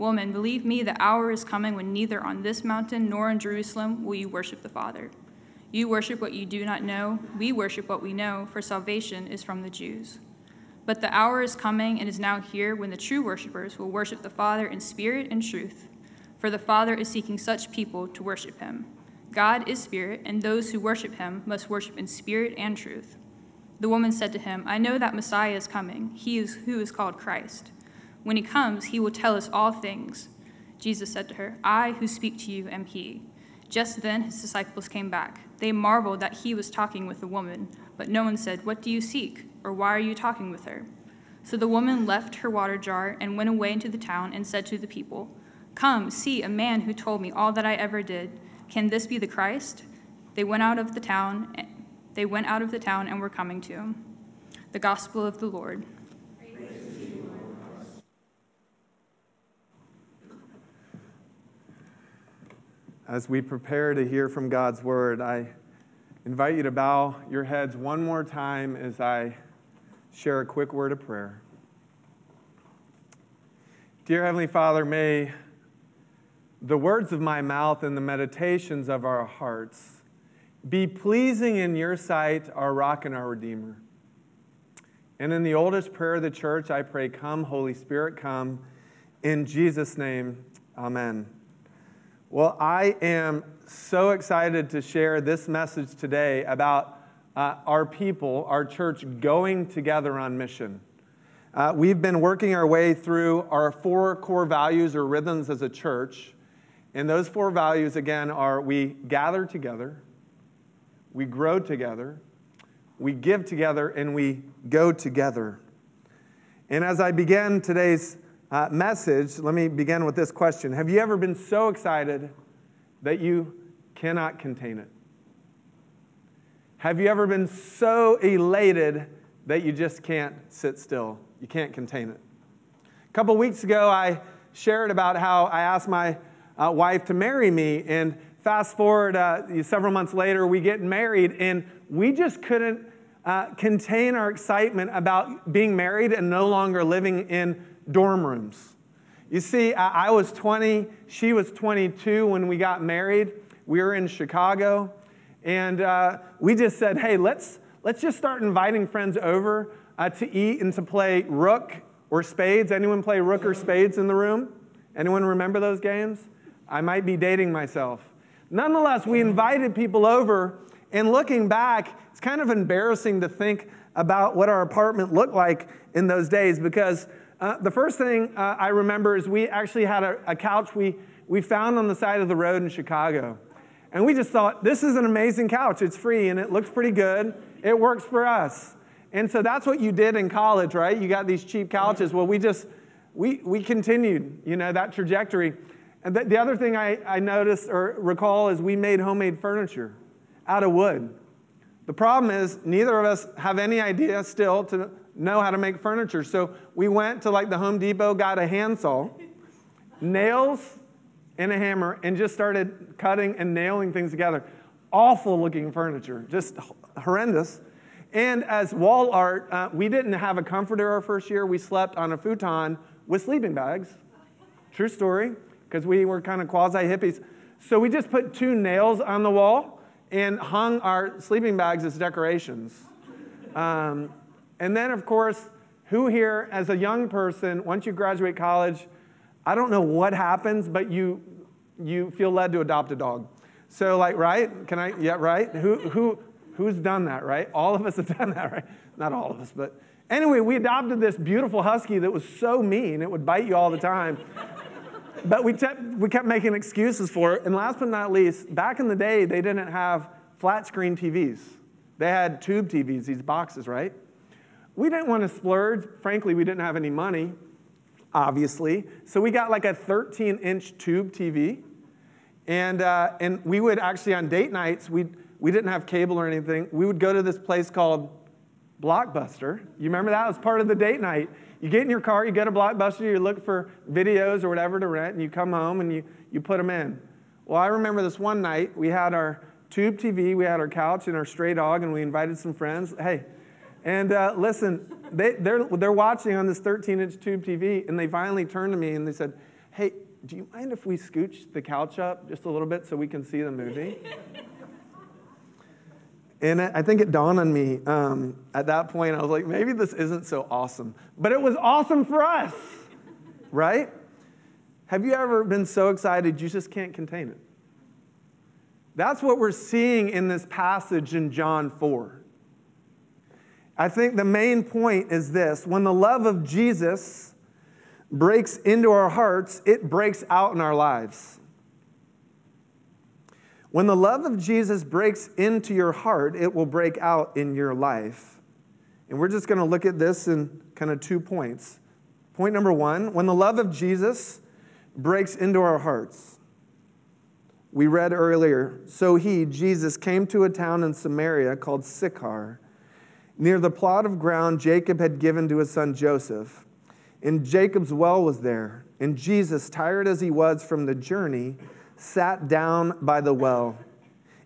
Woman, believe me, the hour is coming when neither on this mountain nor in Jerusalem will you worship the Father. You worship what you do not know, we worship what we know, for salvation is from the Jews. But the hour is coming and is now here when the true worshippers will worship the Father in spirit and truth, for the Father is seeking such people to worship him. God is spirit, and those who worship him must worship in spirit and truth. The woman said to him, I know that Messiah is coming, he is who is called Christ. When he comes, he will tell us all things. Jesus said to her, I who speak to you am he. Just then his disciples came back. They marveled that he was talking with a woman, but no one said, What do you seek? or Why are you talking with her? So the woman left her water jar and went away into the town and said to the people, Come, see a man who told me all that I ever did. Can this be the Christ? They went out of the town. They went out of the town and were coming to him. The gospel of the Lord. As we prepare to hear from God's word, I invite you to bow your heads one more time as I share a quick word of prayer. Dear Heavenly Father, may the words of my mouth and the meditations of our hearts be pleasing in your sight, our rock and our redeemer. And in the oldest prayer of the church, I pray, Come, Holy Spirit, come. In Jesus' name, amen. Well, I am so excited to share this message today about uh, our people, our church, going together on mission. Uh, we've been working our way through our four core values or rhythms as a church. And those four values, again, are we gather together, we grow together, we give together, and we go together. And as I begin today's uh, message, let me begin with this question Have you ever been so excited that you cannot contain it? Have you ever been so elated that you just can't sit still? You can't contain it. A couple weeks ago, I shared about how I asked my uh, wife to marry me, and fast forward uh, several months later, we get married, and we just couldn't uh, contain our excitement about being married and no longer living in dorm rooms. You see, I, I was 20, she was 22 when we got married. We were in Chicago, and uh, we just said, hey, let's, let's just start inviting friends over uh, to eat and to play rook or spades. Anyone play rook or spades in the room? Anyone remember those games? I might be dating myself. Nonetheless, we invited people over, and looking back, it's kind of embarrassing to think about what our apartment looked like in those days because uh, the first thing uh, I remember is we actually had a, a, couch we, we found on the side of the road in Chicago. And we just thought, this is an amazing couch. It's free and it looks pretty good. It works for us. And so that's what you did in college, right? You got these cheap couches. Well, we just, we, we continued, you know, that trajectory. And the, the other thing I, I noticed or recall is we made homemade furniture out of wood. The problem is, neither of us have any idea still to know how to make furniture. So we went to like the Home Depot, got a handsaw, nails, and a hammer, and just started cutting and nailing things together. Awful looking furniture, just horrendous. And as wall art, uh, we didn't have a comforter our first year. We slept on a futon with sleeping bags. True story, because we were kind of quasi hippies. So we just put two nails on the wall and hung our sleeping bags as decorations. Um, and then, of course, who here, as a young person, once you graduate college, I don't know what happens, but you, you feel led to adopt a dog. So, like, right? Can I? Yeah, right? Who, who, who's done that, right? All of us have done that, right? Not all of us, but anyway, we adopted this beautiful husky that was so mean, it would bite you all the time. but we, te- we kept making excuses for it. And last but not least, back in the day, they didn't have flat screen TVs. They had tube TVs, these boxes, right? We didn't want to splurge. Frankly, we didn't have any money, obviously. So we got like a 13 inch tube TV. And, uh, and we would actually, on date nights, we we didn't have cable or anything. We would go to this place called Blockbuster. You remember that? It was part of the date night. You get in your car, you go to Blockbuster, you look for videos or whatever to rent, and you come home and you, you put them in. Well, I remember this one night, we had our tube TV, we had our couch and our stray dog, and we invited some friends. Hey, and uh, listen, they, they're, they're watching on this 13 inch tube TV, and they finally turned to me and they said, Hey, do you mind if we scooch the couch up just a little bit so we can see the movie? and I think it dawned on me um, at that point, I was like, maybe this isn't so awesome. But it was awesome for us, right? Have you ever been so excited you just can't contain it? That's what we're seeing in this passage in John 4. I think the main point is this when the love of Jesus breaks into our hearts, it breaks out in our lives. When the love of Jesus breaks into your heart, it will break out in your life. And we're just going to look at this in kind of two points. Point number one when the love of Jesus breaks into our hearts, we read earlier, so he, Jesus, came to a town in Samaria called Sychar near the plot of ground Jacob had given to his son Joseph. And Jacob's well was there. And Jesus, tired as he was from the journey, sat down by the well.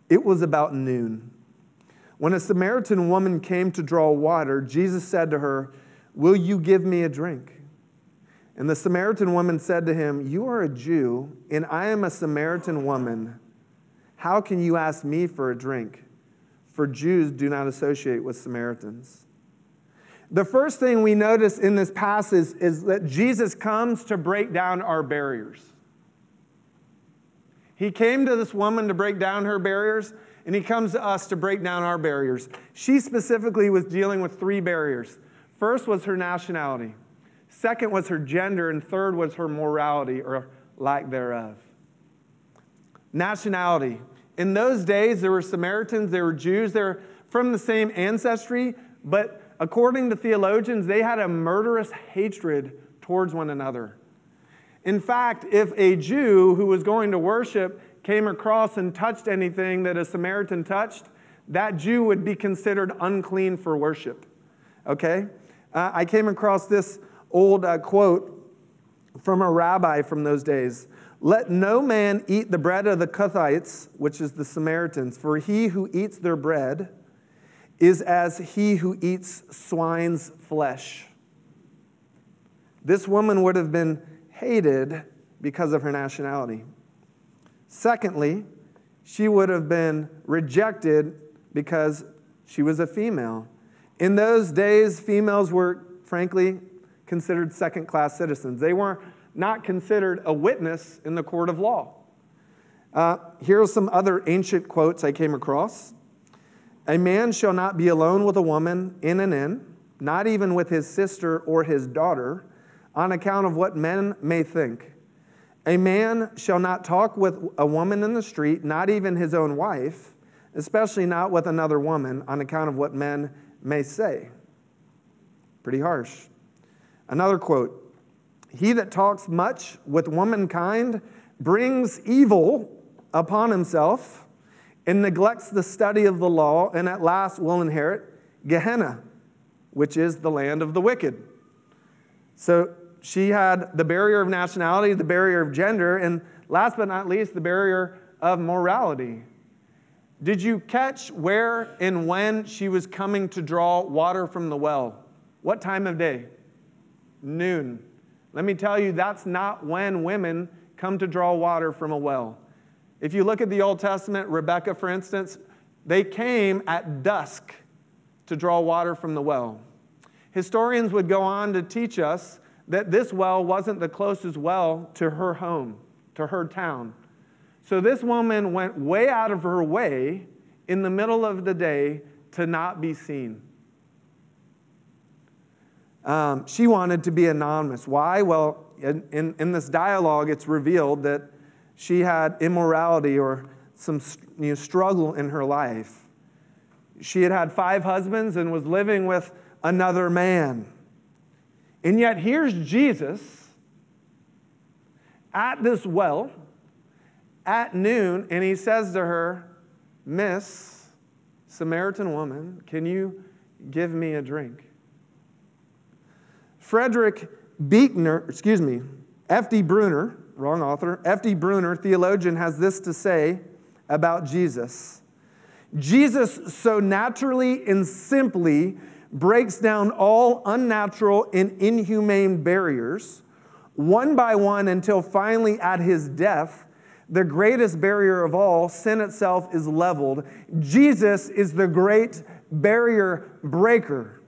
It was about noon. When a Samaritan woman came to draw water, Jesus said to her, Will you give me a drink? And the Samaritan woman said to him, You are a Jew, and I am a Samaritan woman. How can you ask me for a drink? For Jews do not associate with Samaritans. The first thing we notice in this passage is that Jesus comes to break down our barriers. He came to this woman to break down her barriers, and he comes to us to break down our barriers. She specifically was dealing with three barriers. First was her nationality, second was her gender, and third was her morality or lack thereof. Nationality. In those days, there were Samaritans, there were Jews, they're from the same ancestry, but according to theologians, they had a murderous hatred towards one another. In fact, if a Jew who was going to worship came across and touched anything that a Samaritan touched, that Jew would be considered unclean for worship. Okay? Uh, I came across this old uh, quote from a rabbi from those days. Let no man eat the bread of the Cuthites, which is the Samaritans, for he who eats their bread is as he who eats swine's flesh. This woman would have been hated because of her nationality. Secondly, she would have been rejected because she was a female. In those days, females were, frankly, considered second class citizens. They weren't not considered a witness in the court of law. Uh, here are some other ancient quotes I came across. A man shall not be alone with a woman in an inn, not even with his sister or his daughter, on account of what men may think. A man shall not talk with a woman in the street, not even his own wife, especially not with another woman, on account of what men may say. Pretty harsh. Another quote He that talks much with womankind brings evil upon himself and neglects the study of the law, and at last will inherit Gehenna, which is the land of the wicked. So she had the barrier of nationality, the barrier of gender, and last but not least, the barrier of morality. Did you catch where and when she was coming to draw water from the well? What time of day? Noon. Let me tell you, that's not when women come to draw water from a well. If you look at the Old Testament, Rebecca, for instance, they came at dusk to draw water from the well. Historians would go on to teach us that this well wasn't the closest well to her home, to her town. So this woman went way out of her way in the middle of the day to not be seen. Um, she wanted to be anonymous. Why? Well, in, in, in, this dialogue, it's revealed that she had immorality or some you know, struggle in her life. She had had five husbands and was living with another man. And yet, here's Jesus at this well at noon, and he says to her, Miss, Samaritan woman, can you give me a drink? Frederick Buechner, excuse me, F.D. Bruner, wrong author, F.D. Bruner, theologian, has this to say about Jesus. Jesus so naturally and simply breaks down all unnatural and inhumane barriers, one by one, until finally at his death, the greatest barrier of all, sin itself, is leveled. Jesus is the great barrier breaker.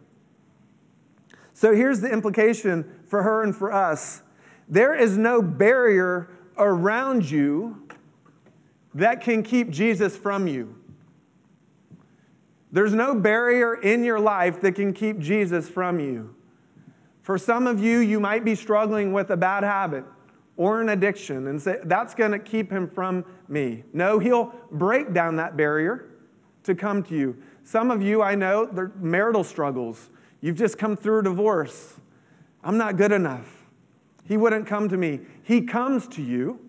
So here's the implication for her and for us there is no barrier around you that can keep Jesus from you. There's no barrier in your life that can keep Jesus from you. For some of you, you might be struggling with a bad habit or an addiction and say, that's going to keep him from me. No, he'll break down that barrier to come to you. Some of you, I know, they're marital struggles. You've just come through a divorce. I'm not good enough. He wouldn't come to me. He comes to you.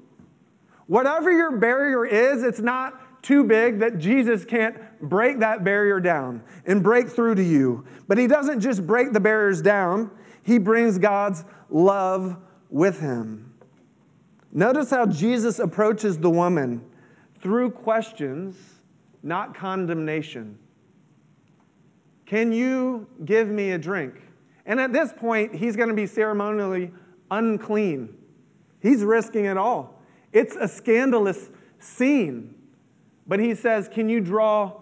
Whatever your barrier is, it's not too big that Jesus can't break that barrier down and break through to you. But He doesn't just break the barriers down, He brings God's love with Him. Notice how Jesus approaches the woman through questions, not condemnation. Can you give me a drink? And at this point, he's going to be ceremonially unclean. He's risking it all. It's a scandalous scene. But he says, Can you draw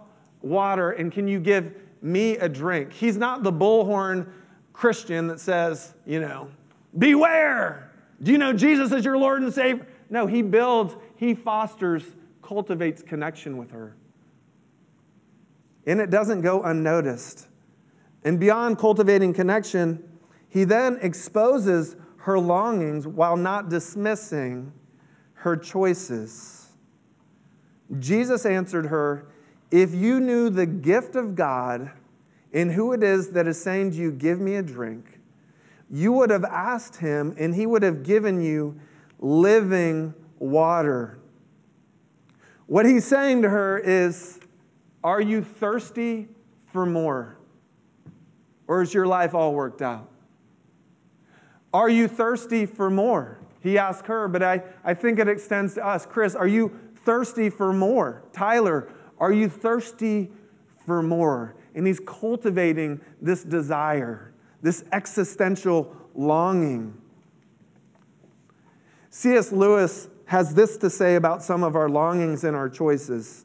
water and can you give me a drink? He's not the bullhorn Christian that says, you know, beware. Do you know Jesus is your Lord and Savior? No, he builds, he fosters, cultivates connection with her. And it doesn't go unnoticed. And beyond cultivating connection, he then exposes her longings while not dismissing her choices. Jesus answered her, If you knew the gift of God and who it is that is saying to you, Give me a drink, you would have asked him, and he would have given you living water. What he's saying to her is, Are you thirsty for more? Or is your life all worked out? Are you thirsty for more? He asked her, but I, I think it extends to us. Chris, are you thirsty for more? Tyler, are you thirsty for more? And he's cultivating this desire, this existential longing. C.S. Lewis has this to say about some of our longings and our choices.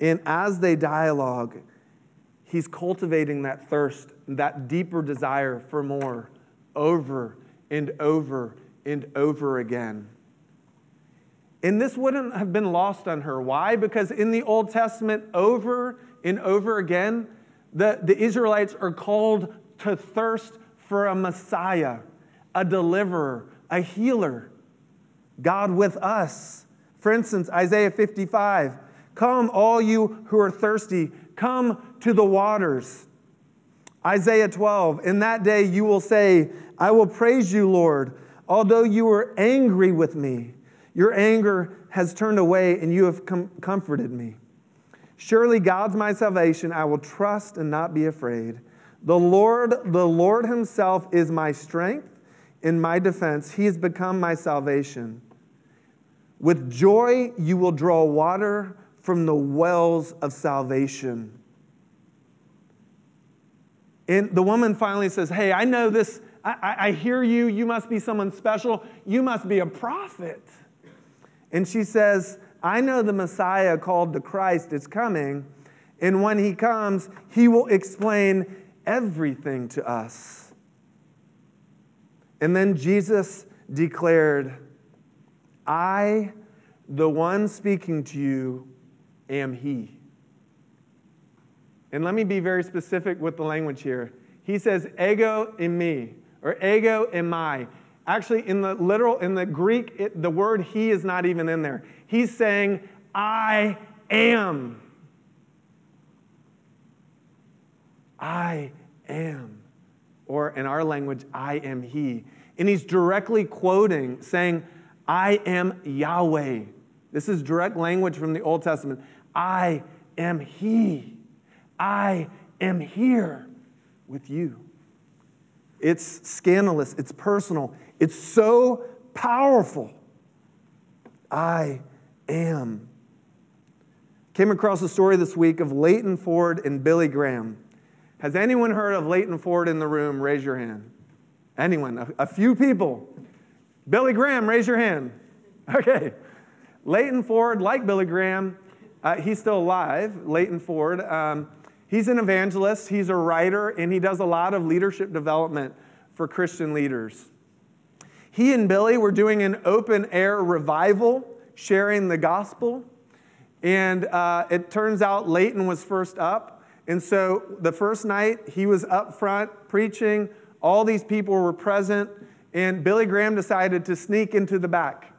And as they dialogue, he's cultivating that thirst, that deeper desire for more over and over and over again. And this wouldn't have been lost on her. Why? Because in the Old Testament, over and over again, the, the Israelites are called to thirst for a Messiah, a deliverer, a healer, God with us. For instance, Isaiah 55 Come, all you who are thirsty, come to the waters. Isaiah 12 In that day you will say, I will praise you, Lord, although you were angry with me. Your anger has turned away, and you have com- comforted me. Surely God's my salvation. I will trust and not be afraid. The Lord, the Lord Himself is my strength in my defense. He has become my salvation. With joy, you will draw water from the wells of salvation. And the woman finally says, Hey, I know this. I, I, hear you. You must be someone special. You must be a prophet. And she says, I know the Messiah called the Christ is coming. And when he comes, he will explain everything to us. And then Jesus declared, I, the one speaking to you, am He. And let me be very specific with the language here. He says, ego in me, or ego eimi. Actually, in the literal, in the Greek, it, the word he is not even in there. He's saying, I am. I am. Or in our language, I am he. And he's directly quoting, saying, I am Yahweh. This is direct language from the Old Testament. I am He. I am here with you. It's scandalous, it's personal, it's so powerful. I am. Came across a story this week of Leighton Ford and Billy Graham. Has anyone heard of Leighton Ford in the room? Raise your hand. Anyone? A, a few people. Billy Graham, raise your hand. Okay. Leighton Ford, like Billy Graham, uh, he's still alive, Leighton Ford. Um, he's an evangelist, he's a writer, and he does a lot of leadership development for Christian leaders. He and Billy were doing an open air revival, sharing the gospel. And uh, it turns out Leighton was first up. And so the first night, he was up front preaching. All these people were present. And Billy Graham decided to sneak into the back.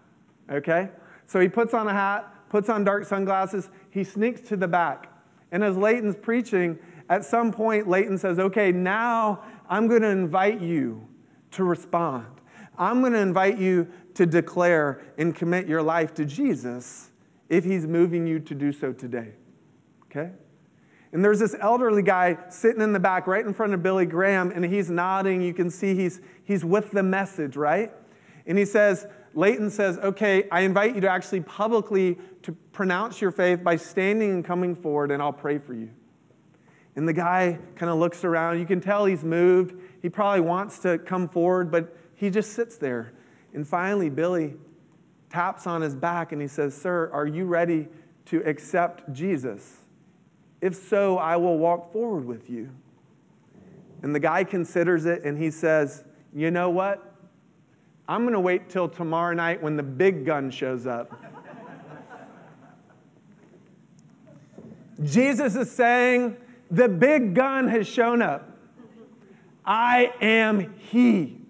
Okay? So he puts on a hat, puts on dark sunglasses, he sneaks to the back. And as Leighton's preaching, at some point, Leighton says, Okay, now I'm going to invite you to respond. I'm going to invite you to declare and commit your life to Jesus if he's moving you to do so today. Okay? And there's this elderly guy sitting in the back right in front of Billy Graham, and he's nodding. You can see he's, he's with the message, right? And he says, Leighton says, okay, I invite you to actually publicly to pronounce your faith by standing and coming forward, and I'll pray for you. And the guy kind of looks around. You can tell he's moved. He probably wants to come forward, but he just sits there. And finally, Billy taps on his back and he says, Sir, are you ready to accept Jesus? If so, I will walk forward with you. And the guy considers it and he says, You know what? I'm going to wait till tomorrow night when the big gun shows up. Jesus is saying, The big gun has shown up. I am He.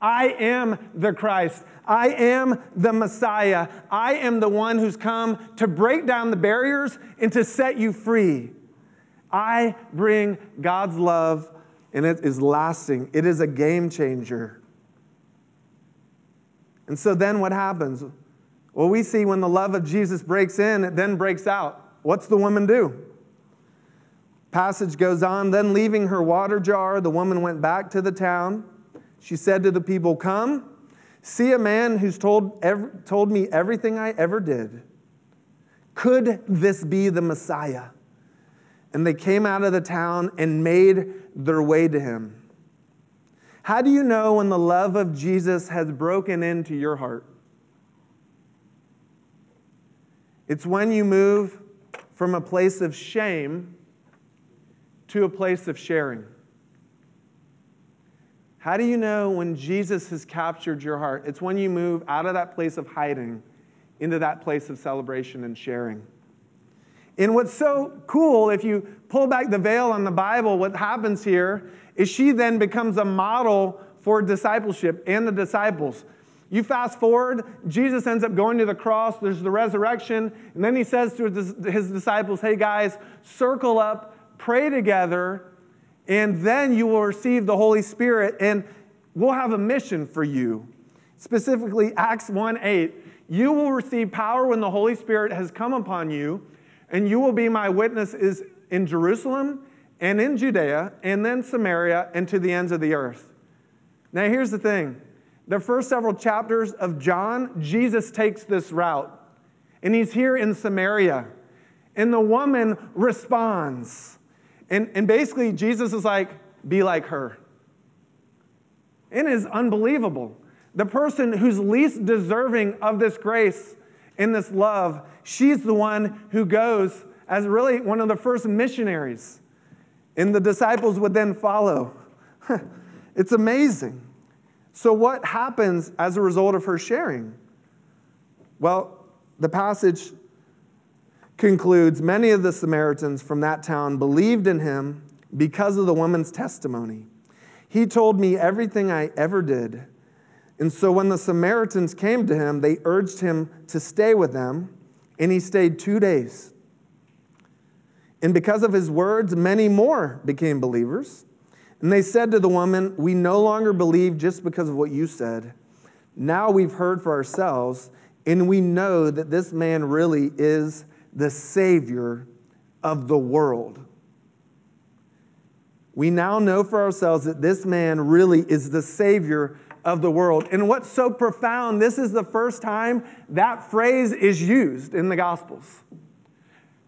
I am the Christ. I am the Messiah. I am the one who's come to break down the barriers and to set you free. I bring God's love, and it is lasting. It is a game changer. And so then what happens? Well, we see when the love of Jesus breaks in, it then breaks out. What's the woman do? Passage goes on. Then, leaving her water jar, the woman went back to the town. She said to the people, Come, see a man who's told, every, told me everything I ever did. Could this be the Messiah? And they came out of the town and made their way to him. How do you know when the love of Jesus has broken into your heart? It's when you move from a place of shame to a place of sharing. How do you know when Jesus has captured your heart? It's when you move out of that place of hiding into that place of celebration and sharing. And what's so cool, if you pull back the veil on the Bible, what happens here is she then becomes a model for discipleship and the disciples. You fast forward, Jesus ends up going to the cross, there's the resurrection, and then he says to his disciples, Hey guys, circle up, pray together, and then you will receive the Holy Spirit, and we'll have a mission for you. Specifically, Acts 1 8. You will receive power when the Holy Spirit has come upon you, and you will be my witnesses in Jerusalem and in Judea, and then Samaria, and to the ends of the earth. Now, here's the thing the first several chapters of John, Jesus takes this route. And he's here in Samaria. And the woman responds. And, and basically, Jesus is like, be like her. It is unbelievable. The person who's least deserving of this grace and this love, she's the one who goes as really one of the first missionaries. And the disciples would then follow. it's amazing. So, what happens as a result of her sharing? Well, the passage concludes many of the Samaritans from that town believed in him because of the woman's testimony. He told me everything I ever did. And so when the Samaritans came to him, they urged him to stay with them, and he stayed two days. And because of his words, many more became believers. And they said to the woman, We no longer believe just because of what you said. Now we've heard for ourselves, and we know that this man really is the Savior of the world. We now know for ourselves that this man really is the Savior of the world. And what's so profound, this is the first time that phrase is used in the Gospels.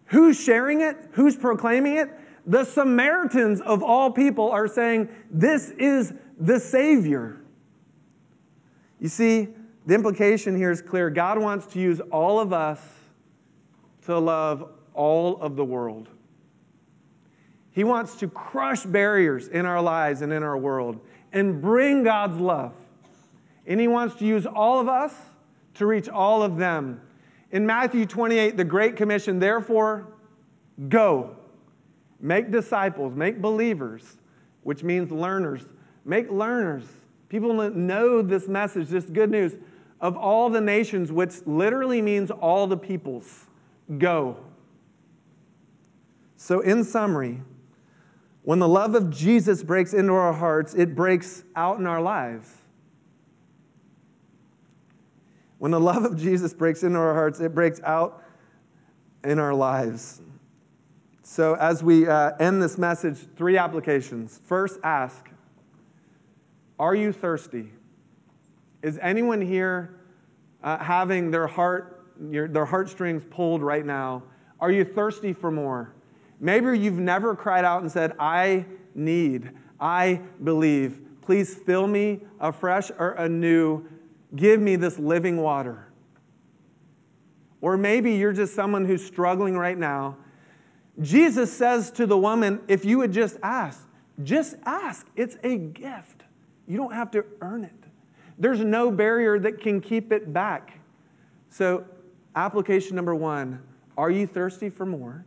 Who's sharing it? Who's proclaiming it? The Samaritans of all people are saying, This is the Savior. You see, the implication here is clear. God wants to use all of us to love all of the world. He wants to crush barriers in our lives and in our world and bring God's love. And He wants to use all of us to reach all of them. In Matthew 28, the Great Commission, therefore, go Make disciples, make believers, which means learners. Make learners. People know this message, this good news of all the nations, which literally means all the peoples. Go. So, in summary, when the love of Jesus breaks into our hearts, it breaks out in our lives. When the love of Jesus breaks into our hearts, it breaks out in our lives. So, as we uh, end this message, three applications. First, ask Are you thirsty? Is anyone here uh, having their heart, your, their heartstrings pulled right now? Are you thirsty for more? Maybe you've never cried out and said, I need, I believe. Please fill me afresh or anew. Give me this living water. Or maybe you're just someone who's struggling right now Jesus says to the woman, if you would just ask, just ask. It's a gift. You don't have to earn it. There's no barrier that can keep it back. So, application number one are you thirsty for more?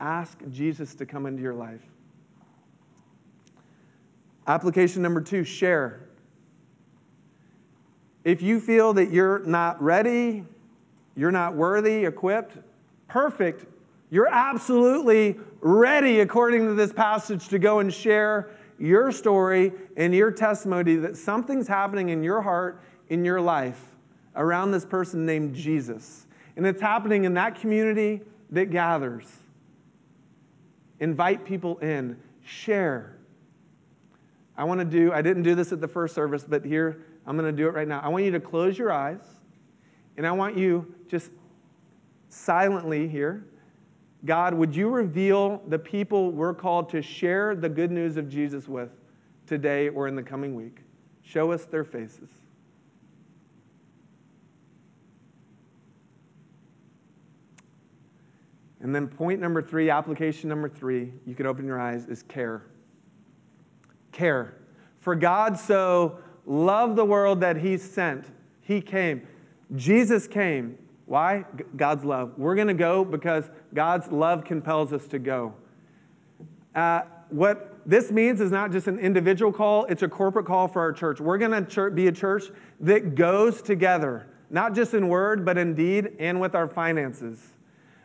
Ask Jesus to come into your life. Application number two share. If you feel that you're not ready, you're not worthy, equipped, perfect, you're absolutely ready, according to this passage, to go and share your story and your testimony that something's happening in your heart, in your life, around this person named Jesus. And it's happening in that community that gathers. Invite people in, share. I want to do, I didn't do this at the first service, but here, I'm going to do it right now. I want you to close your eyes, and I want you just silently here God, would you reveal the people we're called to share the good news of Jesus with today or in the coming week? Show us their faces. And then point number three, application number three, you can open your eyes, is care. Care. For God so loved the world that he sent, he came. Jesus came. Why? God's love. We're going to go because God's love compels us to go. Uh, what this means is not just an individual call, it's a corporate call for our church. We're going to be a church that goes together, not just in word, but in deed and with our finances.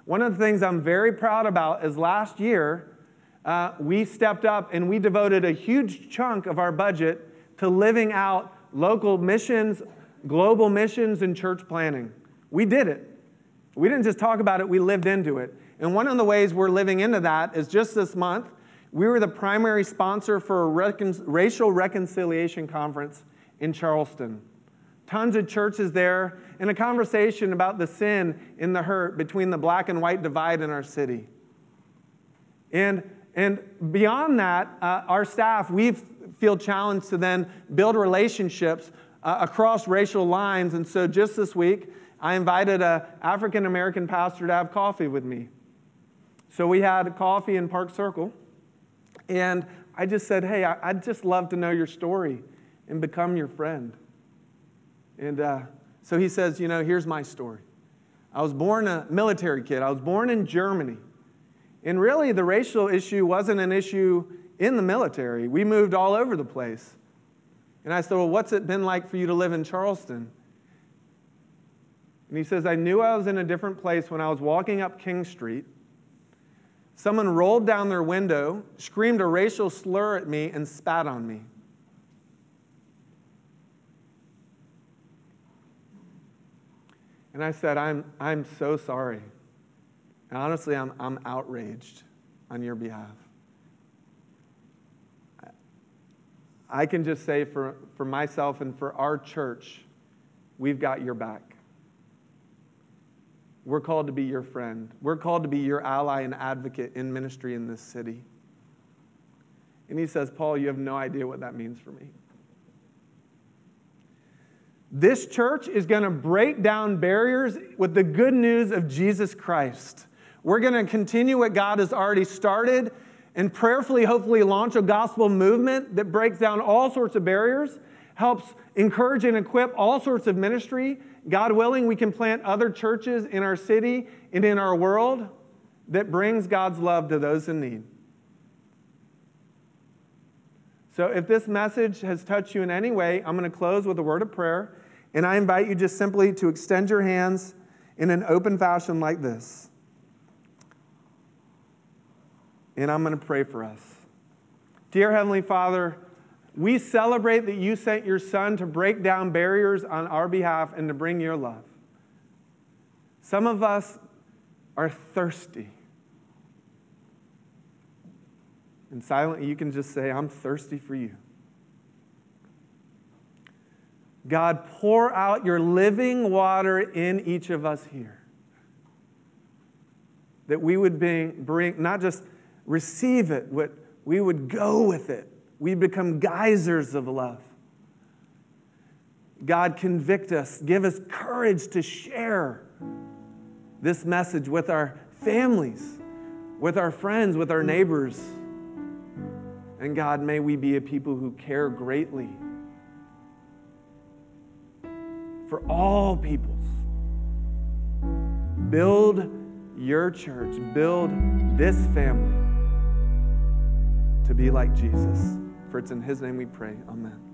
One of the things I'm very proud about is last year, uh, we stepped up and we devoted a huge chunk of our budget to living out local missions, global missions, and church planting. We did it. We didn't just talk about it, we lived into it. And one of the ways we're living into that is just this month, we were the primary sponsor for a recon- racial reconciliation conference in Charleston. Tons of churches there, and a conversation about the sin and the hurt between the black and white divide in our city. And, and beyond that, uh, our staff, we feel challenged to then build relationships uh, across racial lines. And so just this week, I invited an African American pastor to have coffee with me. So we had coffee in Park Circle. And I just said, hey, I'd just love to know your story and become your friend. And uh, so he says, you know, here's my story. I was born a military kid. I was born in Germany. And really, the racial issue wasn't an issue in the military. We moved all over the place. And I said, Well, what's it been like for you to live in Charleston? And he says, I knew I was in a different place when I was walking up King Street Someone rolled down their window, screamed a racial slur at me, and spat on me. And I said, I'm, I'm so sorry. And honestly, I'm, I'm outraged on your behalf. I can just say for, for myself and for our church, we've got your back. We're called to be your friend. We're called to be your ally and advocate in ministry in this city. And he says, Paul, you have no idea what that means for me. This church is going to break down barriers with the good news of Jesus Christ. We're going to continue what God has already started and prayerfully, hopefully, launch a gospel movement that breaks down all sorts of barriers, helps encourage and equip all sorts of ministry God willing, we can plant other churches in our city and in our world that brings God's love to those in need. So, if this message has touched you in any way, I'm going to close with a word of prayer. And I invite you just simply to extend your hands in an open fashion like this. And I'm going to pray for us. Dear Heavenly Father, we celebrate that you sent your son to break down barriers on our behalf and to bring your love. Some of us are thirsty. And silently, you can just say, I'm thirsty for you. God, pour out your living water in each of us here. That we would bring, bring not just receive it, but we would go with it we become geysers of love. God, convict us, give us courage to share this message with our families, with our friends, with our neighbors. And God, may we be a people who care greatly for all peoples. Build your church, build this family to be like Jesus. For it's in his name we pray. Amen.